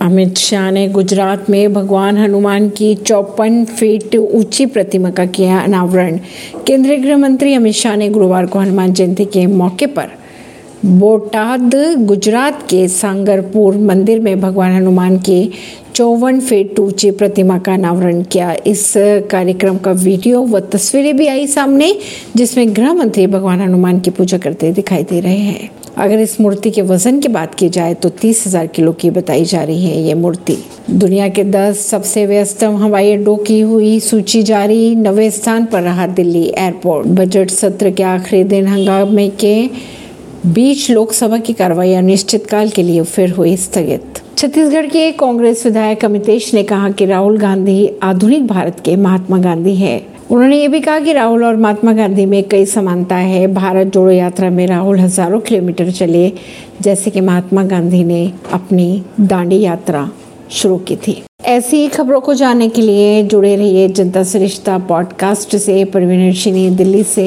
अमित शाह ने गुजरात में भगवान हनुमान की चौपन फीट ऊँची प्रतिमा का किया अनावरण। केंद्रीय गृह मंत्री अमित शाह ने गुरुवार को हनुमान जयंती के मौके पर बोटाद, गुजरात के सांगरपुर मंदिर में भगवान हनुमान की चौवन फीट ऊँची प्रतिमा का अनावरण किया। इस कार्यक्रम का वीडियो व तस्वीरें भी आई सामने, जिसमें गृह मंत्री भगवान हनुमान की पूजा करते दिखाई दे रहे हैं। अगर इस मूर्ति के वज़न की बात की जाए तो तीस हज़ार किलो की बताई जा रही है ये मूर्ति। दुनिया के दस सबसे व्यस्तम हवाई अड्डों की हुई सूची जारी। नवे स्थान पर रहा दिल्ली एयरपोर्ट। बजट सत्र के आखिरी दिन हंगामे के बीच लोकसभा की कार्रवाई अनिश्चितकाल के लिए फिर हुई स्थगित। छत्तीसगढ़ के कांग्रेस विधायक अमितेश ने कहा कि राहुल गांधी आधुनिक भारत के महात्मा गांधी है। उन्होंने ये भी कहा कि राहुल और महात्मा गांधी में कई समानता है। भारत जोड़ो यात्रा में राहुल हज़ारों किलोमीटर चले, जैसे कि महात्मा गांधी ने अपनी दांडी यात्रा शुरू की थी। ऐसी खबरों को जानने के लिए जुड़े रहिए जनता सरिश्ता पॉडकास्ट से। परवीन दिल्ली से।